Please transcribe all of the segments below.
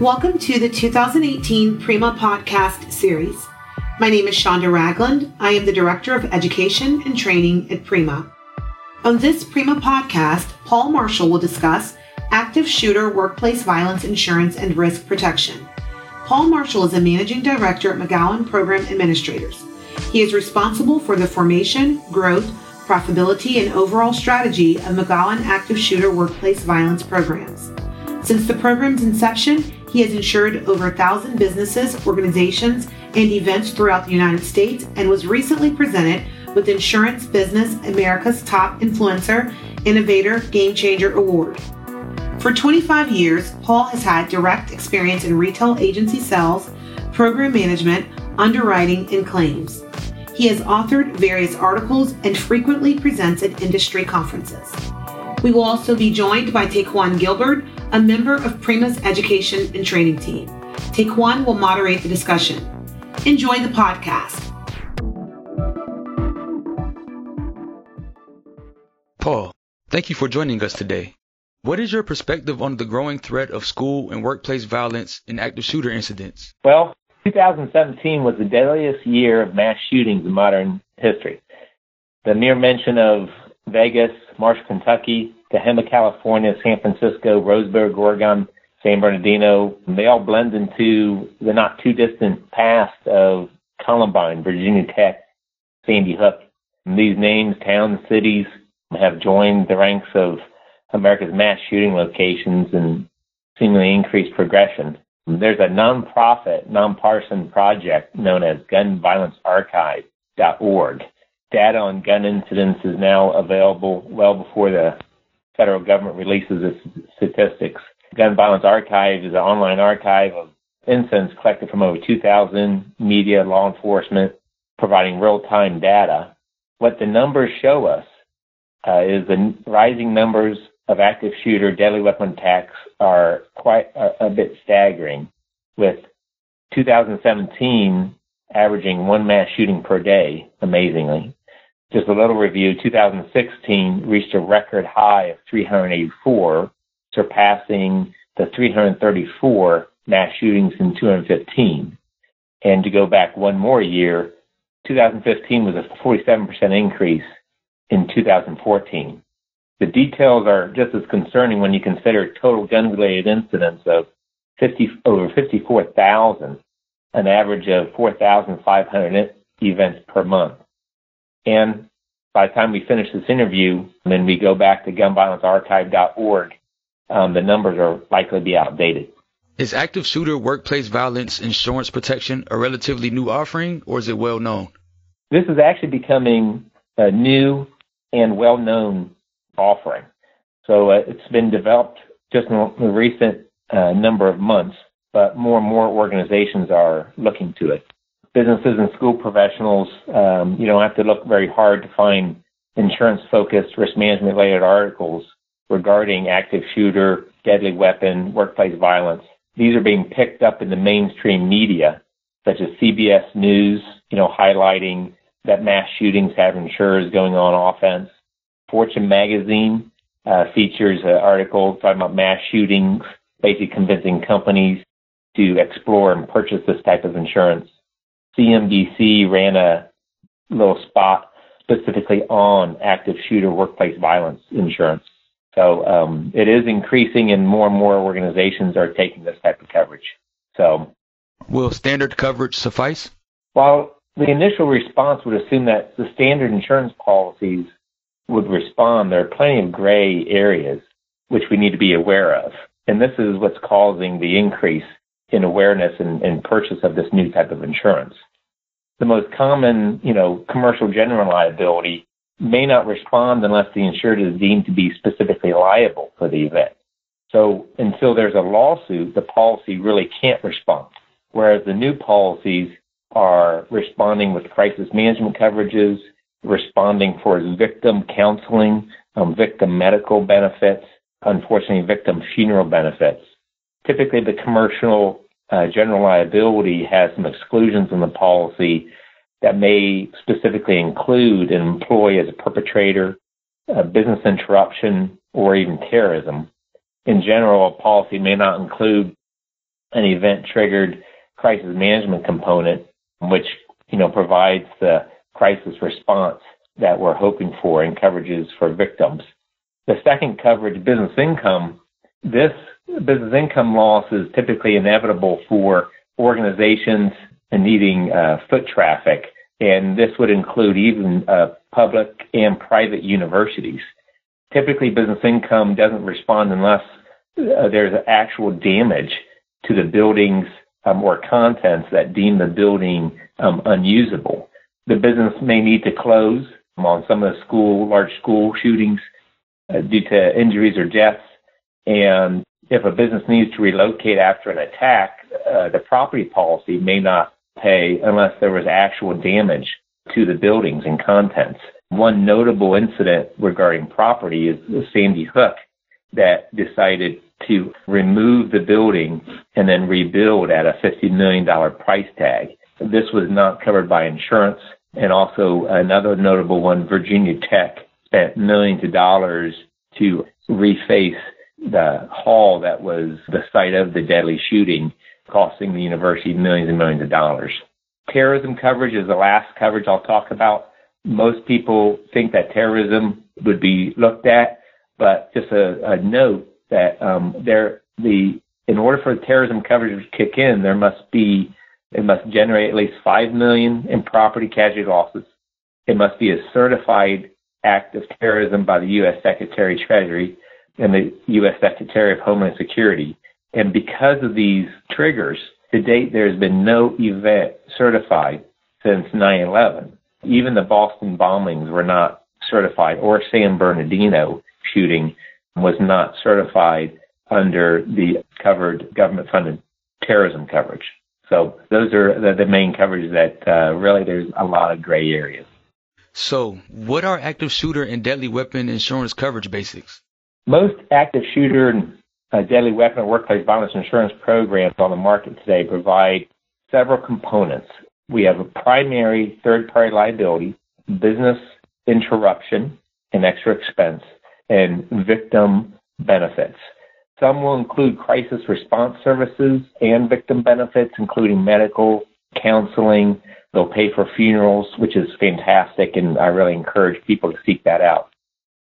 Welcome to the 2018 Prima Podcast Series. My name is Shonda Ragland. I am the Director of Education and Training at Prima. On this Prima podcast, Paul Marshall will discuss active shooter workplace violence insurance and risk protection. Paul Marshall is a managing director at McGowan Program Administrators. He is responsible for the formation, growth, profitability, and overall strategy of McGowan active shooter workplace violence programs. Since the program's inception, he has insured over a thousand businesses, organizations, and events throughout the United States and was recently presented with Insurance Business America's Top Influencer Innovator Game Changer Award. For 25 years, Paul has had direct experience in retail agency sales, program management, underwriting, and claims. He has authored various articles and frequently presents at industry conferences. We will also be joined by Taquan Gilbert, a member of Prima's education and training team. Taquan will moderate the discussion. Enjoy the podcast. Paul, thank you for joining us today. What is your perspective on the growing threat of school and workplace violence and active shooter incidents? Well, 2017 was the deadliest year of mass shootings in modern history. The mere mention of Vegas, Marshall, Kentucky, Tehama, California, San Francisco, Roseburg, Oregon, San Bernardino, they all blend into the not too distant past of Columbine, Virginia Tech, Sandy Hook. And these names, towns, cities have joined the ranks of America's mass shooting locations and seemingly increased progression. There's a nonprofit, nonpartisan project known as gunviolencearchive.org. Data on gun incidents is now available well before the federal government releases its statistics. Gun Violence Archive is an online archive of incidents collected from over 2,000 media, law enforcement, providing real-time data. What the numbers show us uh, is the rising numbers of active shooter deadly weapon attacks are quite a, a bit staggering, with 2017 averaging one mass shooting per day, amazingly. Just a little review, 2016 reached a record high of 384, surpassing the 334 mass shootings in 2015. And to go back one more year, 2015 was a 47% increase in 2014. The details are just as concerning when you consider total gun-related incidents of 50, over 54,000, an average of 4,500 events per month. And by the time we finish this interview, then we go back to gunviolencearchive.org, um, the numbers are likely to be outdated. Is active shooter workplace violence insurance protection a relatively new offering, or is it well known? This is actually becoming a new and well known offering. So uh, it's been developed just in the recent uh, number of months, but more and more organizations are looking to it. Businesses and school professionals, um, you don't have to look very hard to find insurance-focused risk management-related articles regarding active shooter, deadly weapon, workplace violence. These are being picked up in the mainstream media, such as CBS News, you know, highlighting that mass shootings have insurers going on offense. Fortune magazine uh, features an article talking about mass shootings, basically convincing companies to explore and purchase this type of insurance. CNBC ran a little spot specifically on active shooter workplace violence insurance. So um, it is increasing, and more and more organizations are taking this type of coverage. So, will standard coverage suffice? Well, the initial response would assume that the standard insurance policies would respond, there are plenty of gray areas which we need to be aware of. And this is what's causing the increase in awareness and, and purchase of this new type of insurance. The most common, you know, commercial general liability may not respond unless the insured is deemed to be specifically liable for the event. So until there's a lawsuit, the policy really can't respond. Whereas the new policies are responding with crisis management coverages, responding for victim counseling, um, victim medical benefits, unfortunately, victim funeral benefits. Typically, the commercial uh, general liability has some exclusions in the policy that may specifically include an employee as a perpetrator, a business interruption, or even terrorism. In general, a policy may not include an event triggered crisis management component, which, you know, provides the crisis response that we're hoping for in coverages for victims. The second coverage, business income, this business income loss is typically inevitable for organizations needing uh, foot traffic, and this would include even uh, public and private universities. Typically, business income doesn't respond unless uh, there's actual damage to the buildings um, or contents that deem the building um, unusable. The business may need to close on some of the school, large school shootings uh, due to injuries or deaths. And if a business needs to relocate after an attack, uh, the property policy may not pay unless there was actual damage to the buildings and contents. One notable incident regarding property is Sandy Hook that decided to remove the building and then rebuild at a $50 million price tag. This was not covered by insurance. And also another notable one, Virginia Tech spent millions of dollars to reface the hall that was the site of the deadly shooting, costing the university millions and millions of dollars. Terrorism coverage is the last coverage I'll talk about. Most people think that terrorism would be looked at, but just a, a note that um, there the in order for the terrorism coverage to kick in, there must be it must generate at least five million in property casualty losses. It must be a certified act of terrorism by the U.S. Secretary of Treasury and the U.S. Secretary of Homeland Security. And because of these triggers, to date, there's been no event certified since 9-11. Even the Boston bombings were not certified, or San Bernardino shooting was not certified under the covered government-funded terrorism coverage. So those are the, the main coverages that uh, really there's a lot of gray areas. So, what are active shooter and deadly weapon insurance coverage basics? Most active shooter and uh, deadly weapon and workplace violence insurance programs on the market today provide several components. We have a primary third party liability, business interruption and extra expense, and victim benefits. Some will include crisis response services and victim benefits, including medical, counseling. They'll pay for funerals, which is fantastic, and I really encourage people to seek that out.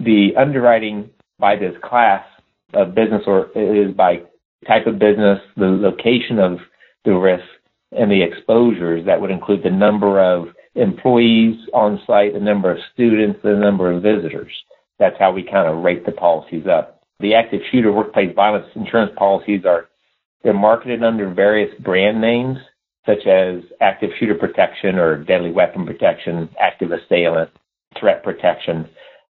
The underwriting by this class of business or is by type of business, the location of the risk, and the exposures that would include the number of employees on site, the number of students, the number of visitors. That's how we kind of rate the policies up the active shooter workplace violence insurance policies are they're marketed under various brand names such as active shooter protection or deadly weapon protection, active assailant, threat protection.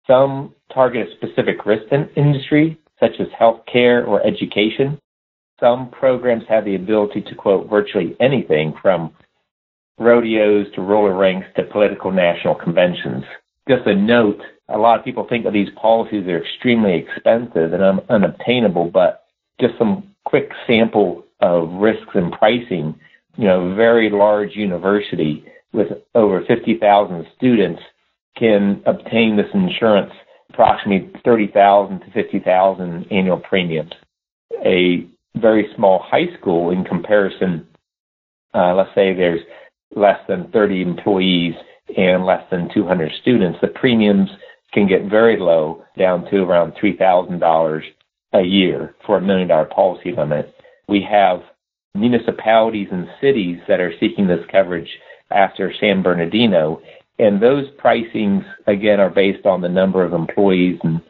Some target a specific risk in industry such as healthcare or education. Some programs have the ability to quote virtually anything from rodeos to roller rinks to political national conventions. Just a note a lot of people think that these policies are extremely expensive and un- unobtainable, but just some quick sample of risks and pricing, you know, very large university with over 50,000 students can obtain this insurance approximately 30,000 to 50,000 annual premiums. A very small high school in comparison, uh, let's say there's less than 30 employees and less than 200 students, the premiums can get very low, down to around $3,000 a year for a million dollar policy limit. We have municipalities and cities that are seeking this coverage after San Bernardino. And those pricings, again, are based on the number of employees and,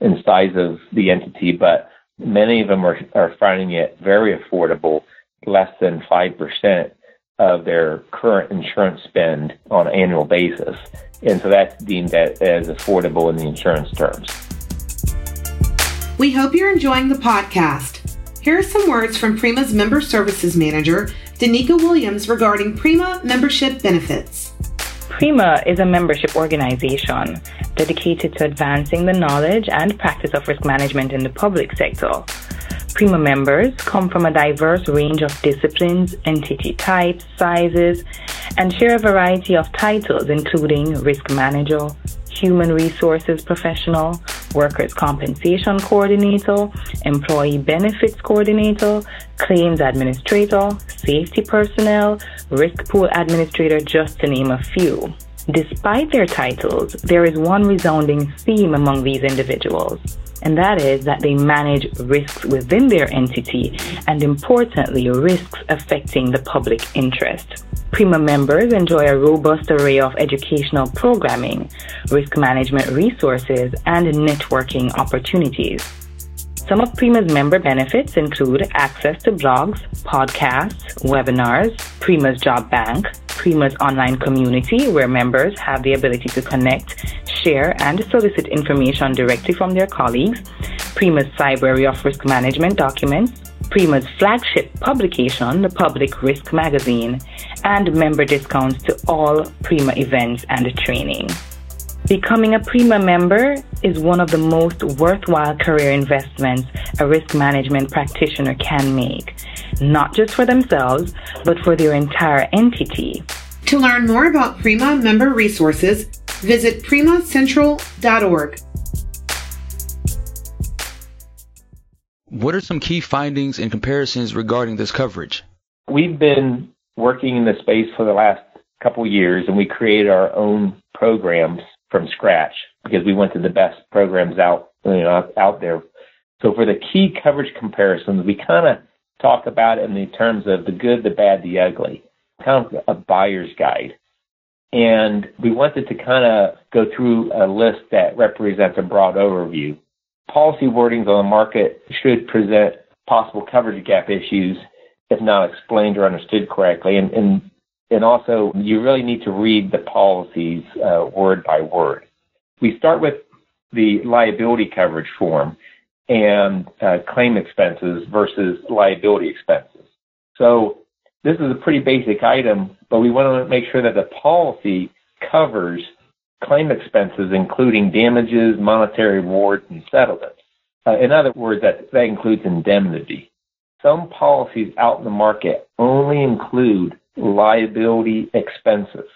and size of the entity, but many of them are, are finding it very affordable, less than 5% of their current insurance spend on an annual basis. And so that's deemed as affordable in the insurance terms. We hope you're enjoying the podcast. Here are some words from Prima's Member Services Manager, Danica Williams, regarding Prima membership benefits. Prima is a membership organization dedicated to advancing the knowledge and practice of risk management in the public sector. Prima members come from a diverse range of disciplines, entity types, sizes, and share a variety of titles, including risk manager, human resources professional, workers' compensation coordinator, employee benefits coordinator, claims administrator, safety personnel, risk pool administrator, just to name a few. Despite their titles, there is one resounding theme among these individuals, and that is that they manage risks within their entity and, importantly, risks affecting the public interest. Prima members enjoy a robust array of educational programming, risk management resources, and networking opportunities. Some of Prima's member benefits include access to blogs, podcasts, webinars, Prima's Job Bank, Prima's online community where members have the ability to connect, share, and solicit information directly from their colleagues, Prima's Library of Risk Management documents, Prima's flagship publication, the Public Risk Magazine, and member discounts to all Prima events and training. Becoming a Prima member is one of the most worthwhile career investments a risk management practitioner can make, not just for themselves, but for their entire entity. To learn more about Prima member resources, visit primacentral.org. What are some key findings and comparisons regarding this coverage? We've been working in this space for the last couple years and we created our own programs from scratch because we went to the best programs out you know out there. So for the key coverage comparisons, we kind of talk about it in the terms of the good, the bad, the ugly, kind of a buyer's guide. And we wanted to kind of go through a list that represents a broad overview. Policy wordings on the market should present possible coverage gap issues if not explained or understood correctly. And, and and also, you really need to read the policies uh, word by word. We start with the liability coverage form and uh, claim expenses versus liability expenses. So this is a pretty basic item, but we want to make sure that the policy covers claim expenses, including damages, monetary awards, and settlements. Uh, in other words, that, that includes indemnity. Some policies out in the market only include liability expenses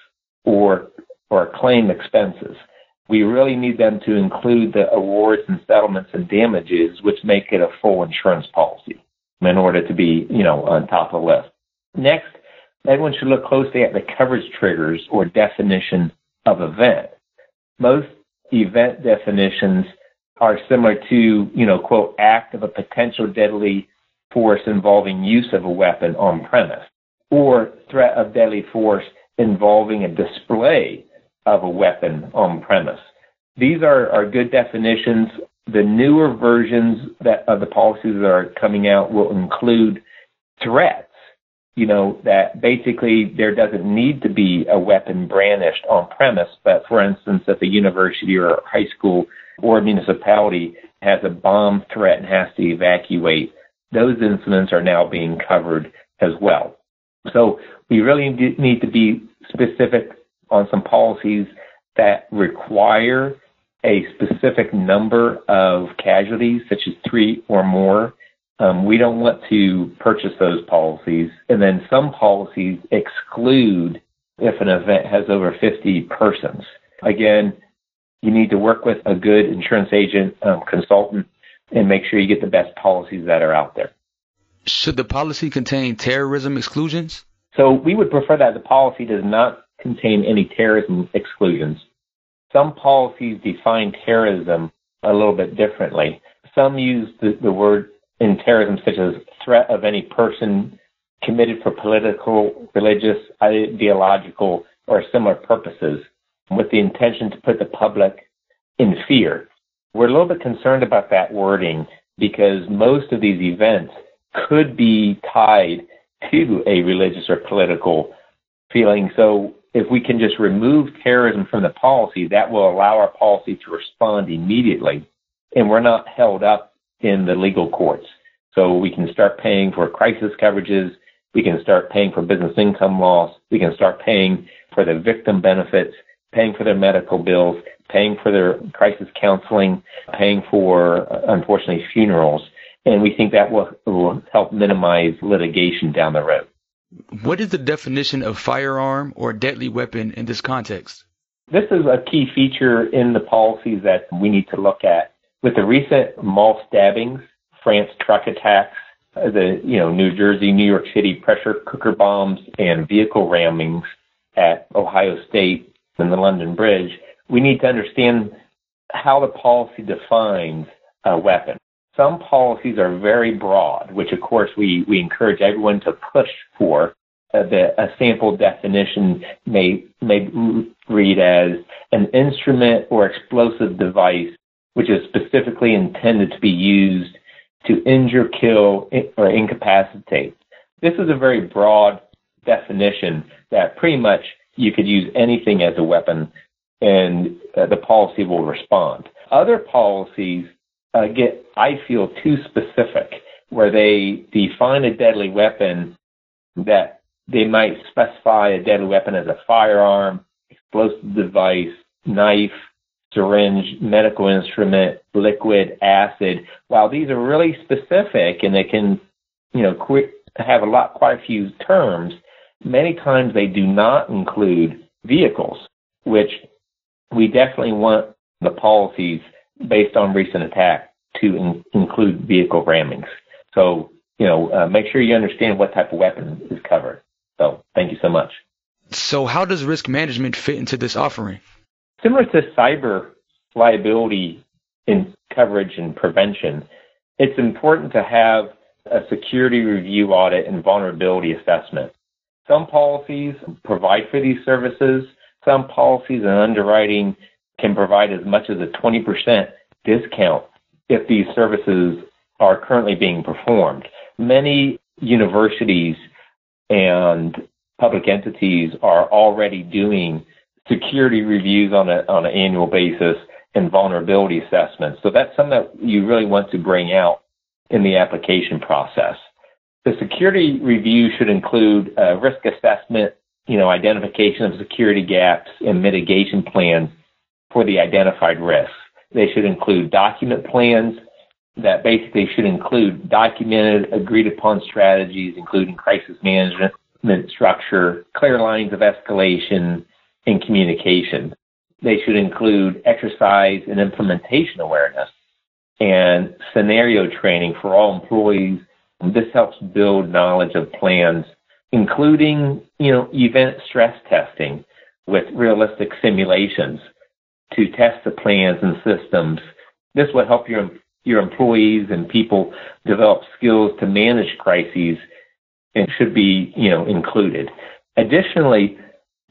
or or claim expenses. We really need them to include the awards and settlements and damages, which make it a full insurance policy in order to be, you know, on top of the list. Next, everyone should look closely at the coverage triggers or definition of event. Most event definitions are similar to, you know, quote, act of a potential deadly force involving use of a weapon on premise or threat of deadly force involving a display of a weapon on premise. These are, are good definitions. The newer versions that of the policies that are coming out will include threats. You know, that basically there doesn't need to be a weapon brandished on premise, but for instance, if a university or a high school or a municipality has a bomb threat and has to evacuate, those incidents are now being covered as well. So we really need to be specific on some policies that require a specific number of casualties, such as three or more. Um, we don't want to purchase those policies. And then some policies exclude if an event has over 50 persons. Again, you need to work with a good insurance agent, um, consultant, and make sure you get the best policies that are out there. Should the policy contain terrorism exclusions? So we would prefer that the policy does not contain any terrorism exclusions. Some policies define terrorism a little bit differently. Some use the, the word in terrorism such as threat of any person committed for political, religious, ideological, or similar purposes with the intention to put the public in fear. We're a little bit concerned about that wording because most of these events could be tied to a religious or political feeling. So if we can just remove terrorism from the policy, that will allow our policy to respond immediately. And we're not held up in the legal courts. So we can start paying for crisis coverages. We can start paying for business income loss. We can start paying for the victim benefits, paying for their medical bills, paying for their crisis counseling, paying for, uh, unfortunately, funerals and we think that will, will help minimize litigation down the road. What is the definition of firearm or deadly weapon in this context? This is a key feature in the policies that we need to look at. With the recent mall stabbings, France truck attacks, the you know New Jersey, New York City pressure cooker bombs, and vehicle rammings at Ohio State and the London Bridge, we need to understand how the policy defines a weapon. Some policies are very broad, which of course we, we encourage everyone to push for. Uh, the, a sample definition may, may read as an instrument or explosive device which is specifically intended to be used to injure, kill, or incapacitate. This is a very broad definition that pretty much you could use anything as a weapon and uh, the policy will respond. Other policies uh, get, I feel, too specific, where they define a deadly weapon that they might specify a deadly weapon as a firearm, explosive device, knife, syringe, medical instrument, liquid, acid. While these are really specific and they can, you know, quick, have a lot, quite a few terms, many times they do not include vehicles, which we definitely want the policies based on recent attack to in, include vehicle rammings. So, you know, uh, make sure you understand what type of weapon is covered. So, thank you so much. So, how does risk management fit into this offering? Similar to cyber liability in coverage and prevention, it's important to have a security review audit and vulnerability assessment. Some policies provide for these services, some policies and underwriting can provide as much as a 20% discount if these services are currently being performed. Many universities and public entities are already doing security reviews on, a, on an annual basis and vulnerability assessments. So that's something that you really want to bring out in the application process. The security review should include a risk assessment you know, identification of security gaps and mitigation plans for the identified risks. They should include document plans that basically should include documented, agreed upon strategies, including crisis management structure, clear lines of escalation, and communication. They should include exercise and implementation awareness and scenario training for all employees. This helps build knowledge of plans including, you know, event stress testing with realistic simulations to test the plans and systems. This will help your your employees and people develop skills to manage crises and should be, you know, included. Additionally,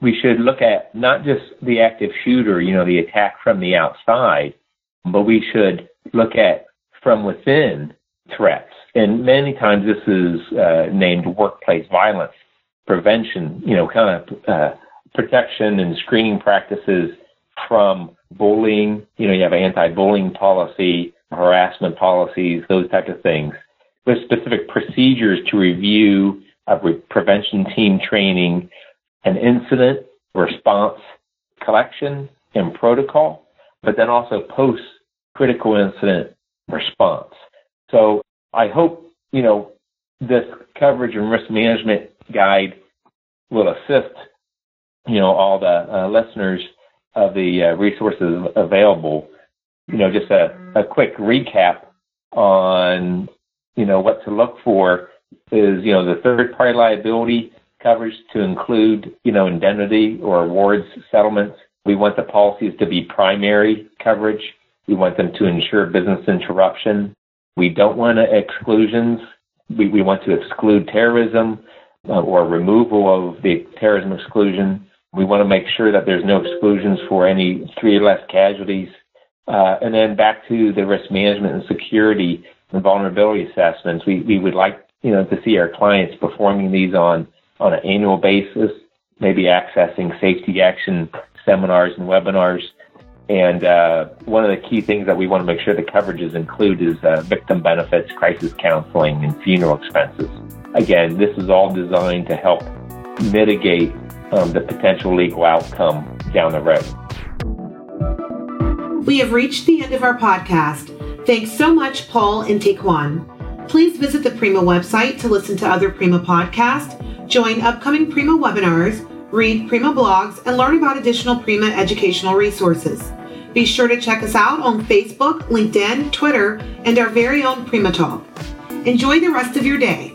we should look at not just the active shooter, you know, the attack from the outside, but we should look at from within threats. And many times this is uh, named workplace violence prevention, you know, kind of uh, protection and screening practices from bullying. You know, you have anti-bullying policy, harassment policies, those types of things. There's specific procedures to review a prevention team training, an incident response collection and protocol, but then also post critical incident response. So I hope, you know, this coverage and risk management guide will assist, you know, all the uh, listeners of the uh, resources available. You know, just a, a quick recap on, you know, what to look for is, you know, the third party liability coverage to include, you know, indemnity or awards settlements. We want the policies to be primary coverage. We want them to ensure business interruption. We don't want exclusions. We, we want to exclude terrorism uh, or removal of the terrorism exclusion. We want to make sure that there's no exclusions for any three or less casualties. Uh, and then back to the risk management and security and vulnerability assessments. We, we would like, you know, to see our clients performing these on, on an annual basis, maybe accessing safety action seminars and webinars and uh, one of the key things that we want to make sure the coverages include is uh, victim benefits, crisis counseling, and funeral expenses. Again, this is all designed to help mitigate um, the potential legal outcome down the road. We have reached the end of our podcast. Thanks so much, Paul and Taquan. Please visit the Prima website to listen to other Prima podcasts, join upcoming Prima webinars, read Prima blogs, and learn about additional Prima educational resources. Be sure to check us out on Facebook, LinkedIn, Twitter, and our very own Prima Talk. Enjoy the rest of your day.